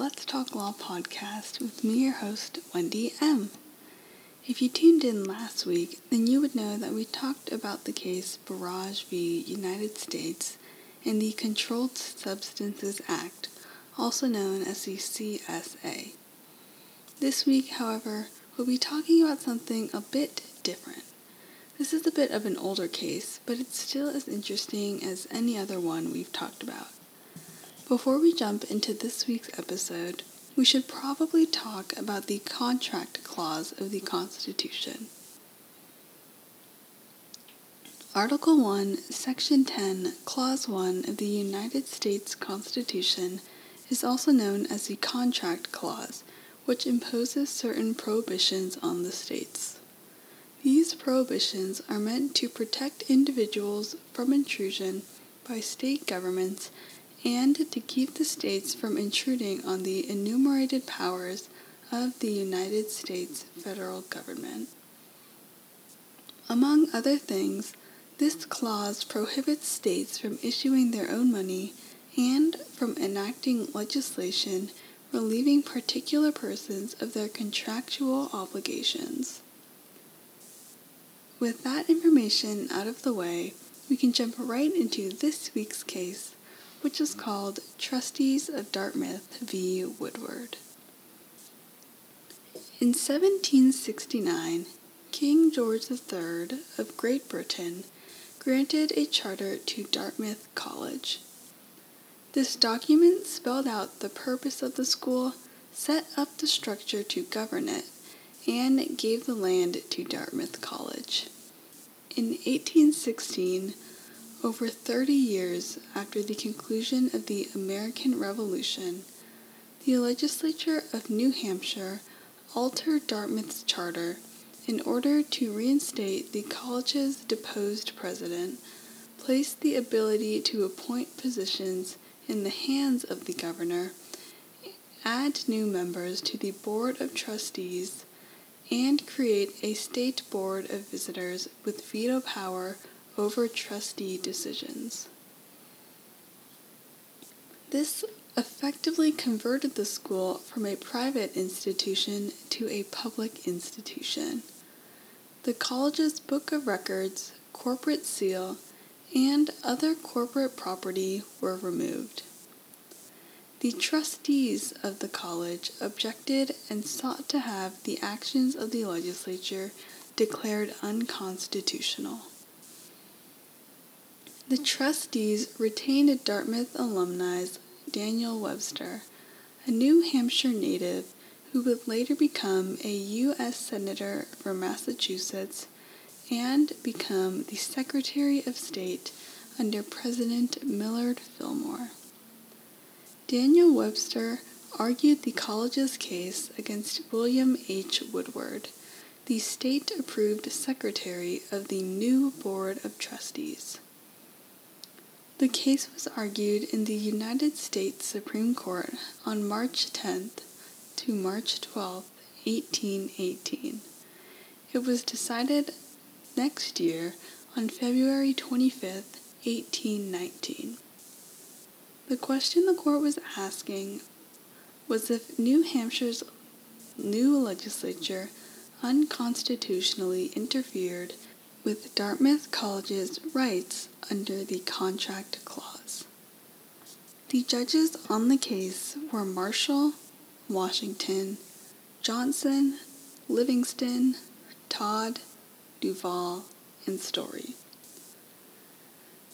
Let's Talk Law podcast with me, your host, Wendy M. If you tuned in last week, then you would know that we talked about the case Burrage v. United States and the Controlled Substances Act, also known as the CSA. This week, however, we'll be talking about something a bit different. This is a bit of an older case, but it's still as interesting as any other one we've talked about. Before we jump into this week's episode, we should probably talk about the contract clause of the Constitution. Article 1, Section 10, Clause 1 of the United States Constitution is also known as the Contract Clause, which imposes certain prohibitions on the states. These prohibitions are meant to protect individuals from intrusion by state governments and to keep the states from intruding on the enumerated powers of the United States federal government. Among other things, this clause prohibits states from issuing their own money and from enacting legislation relieving particular persons of their contractual obligations. With that information out of the way, we can jump right into this week's case, which is called Trustees of Dartmouth v. Woodward. In 1769, King George III of Great Britain granted a charter to Dartmouth College. This document spelled out the purpose of the school, set up the structure to govern it, and gave the land to Dartmouth College. In 1816, over 30 years after the conclusion of the American Revolution, the legislature of New Hampshire altered Dartmouth's charter in order to reinstate the college's deposed president, placed the ability to appoint positions in the hands of the governor, add new members to the Board of Trustees, and create a state board of visitors with veto power over trustee decisions. This effectively converted the school from a private institution to a public institution. The college's book of records, corporate seal, and other corporate property were removed. The trustees of the college objected and sought to have the actions of the legislature declared unconstitutional. The trustees retained a Dartmouth alumni Daniel Webster, a New Hampshire native who would later become a U.S. Senator for Massachusetts and become the Secretary of State under President Millard Fillmore. Daniel Webster argued the college's case against William H. Woodward, the state approved secretary of the new Board of Trustees. The case was argued in the United States Supreme Court on March 10th to March 12, 1818. It was decided next year on February 25th, 1819. The question the court was asking was if New Hampshire's new legislature unconstitutionally interfered with Dartmouth College's rights under the Contract Clause. The judges on the case were Marshall, Washington, Johnson, Livingston, Todd, Duvall, and Story.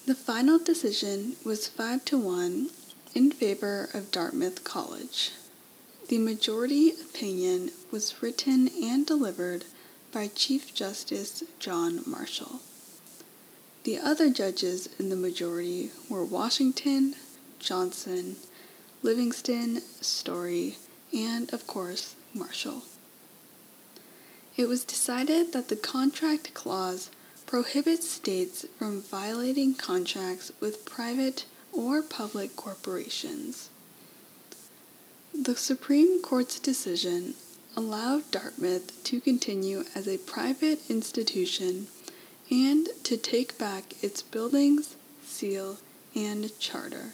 The final decision was 5 to 1 in favor of Dartmouth College. The majority opinion was written and delivered by Chief Justice John Marshall. The other judges in the majority were Washington, Johnson, Livingston, Story, and, of course, Marshall. It was decided that the contract clause prohibits states from violating contracts with private or public corporations. The Supreme Court's decision allowed Dartmouth to continue as a private institution and to take back its buildings, seal, and charter.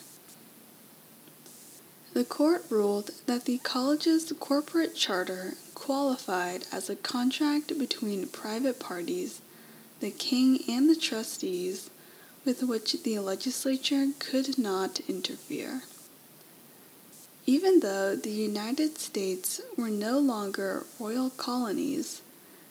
The court ruled that the college's corporate charter qualified as a contract between private parties, the king and the trustees, with which the legislature could not interfere. Even though the United States were no longer royal colonies,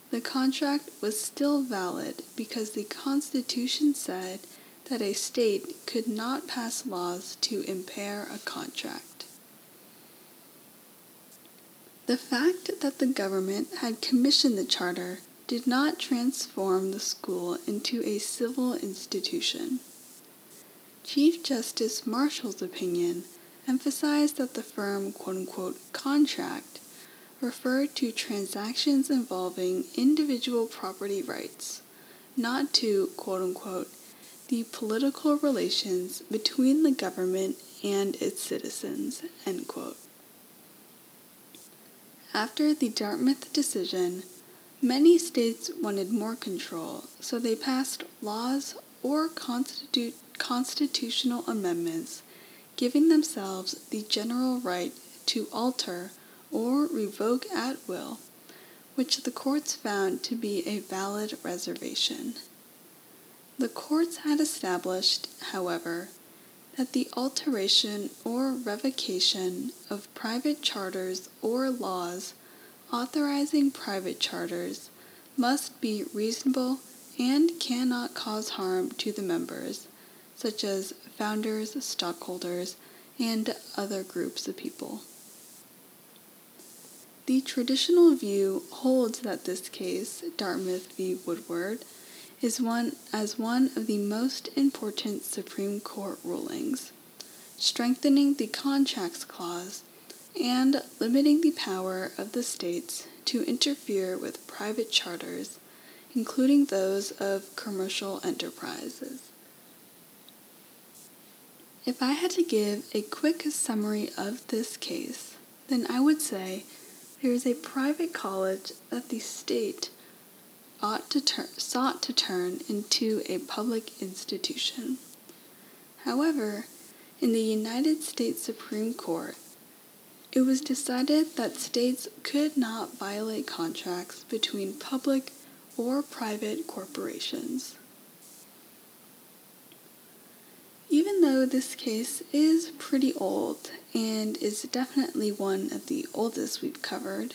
the contract was still valid because the Constitution said that a state could not pass laws to impair a contract. The fact that the government had commissioned the charter did not transform the school into a civil institution. Chief Justice Marshall's opinion emphasized that the firm quote unquote contract referred to transactions involving individual property rights, not to quote unquote the political relations between the government and its citizens, end quote. After the Dartmouth decision, many states wanted more control, so they passed laws or constitu- constitutional amendments giving themselves the general right to alter or revoke at will, which the courts found to be a valid reservation. The courts had established, however, that the alteration or revocation of private charters or laws authorizing private charters must be reasonable and cannot cause harm to the members, such as founders, stockholders, and other groups of people. The traditional view holds that this case, Dartmouth v. Woodward, is one as one of the most important Supreme Court rulings, strengthening the Contracts Clause and limiting the power of the states to interfere with private charters, including those of commercial enterprises. If I had to give a quick summary of this case, then I would say there is a private college that the state ought to tur- sought to turn into a public institution. However, in the United States Supreme Court, it was decided that states could not violate contracts between public or private corporations. This case is pretty old and is definitely one of the oldest we've covered,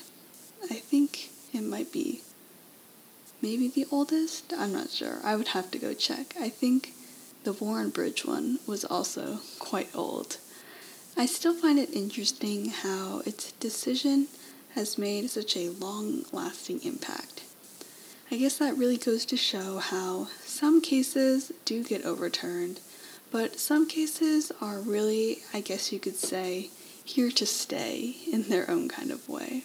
I think it might be maybe the oldest. I'm not sure. I would have to go check. I think the Warren Bridge one was also quite old. I still find it interesting how its decision has made such a long lasting impact. I guess that really goes to show how some cases do get overturned, but some cases are really, I guess you could say, here to stay in their own kind of way.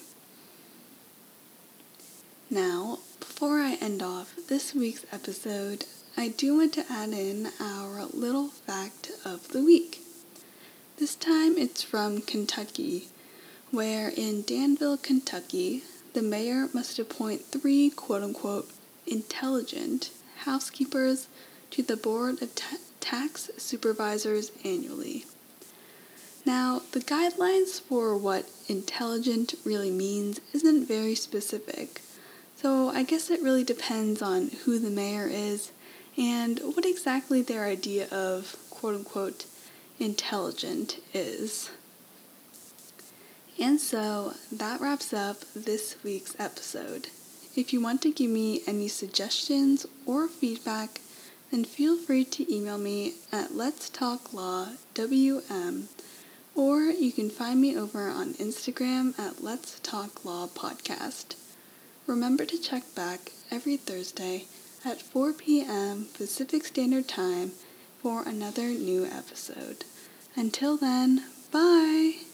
Now, before I end off this week's episode, I do want to add in our little fact of the week. This time it's from Kentucky, where in Danville, Kentucky, the mayor must appoint three quote unquote intelligent housekeepers to the Board of ta- Tax Supervisors annually. Now, the guidelines for what intelligent really means isn't very specific, so I guess it really depends on who the mayor is and what exactly their idea of quote unquote intelligent is. And so that wraps up this week's episode. If you want to give me any suggestions or feedback, then feel free to email me at Let's Talk Law WM, or you can find me over on Instagram at Let's Talk Law Podcast. Remember to check back every Thursday at 4 p.m. Pacific Standard Time for another new episode. Until then, bye!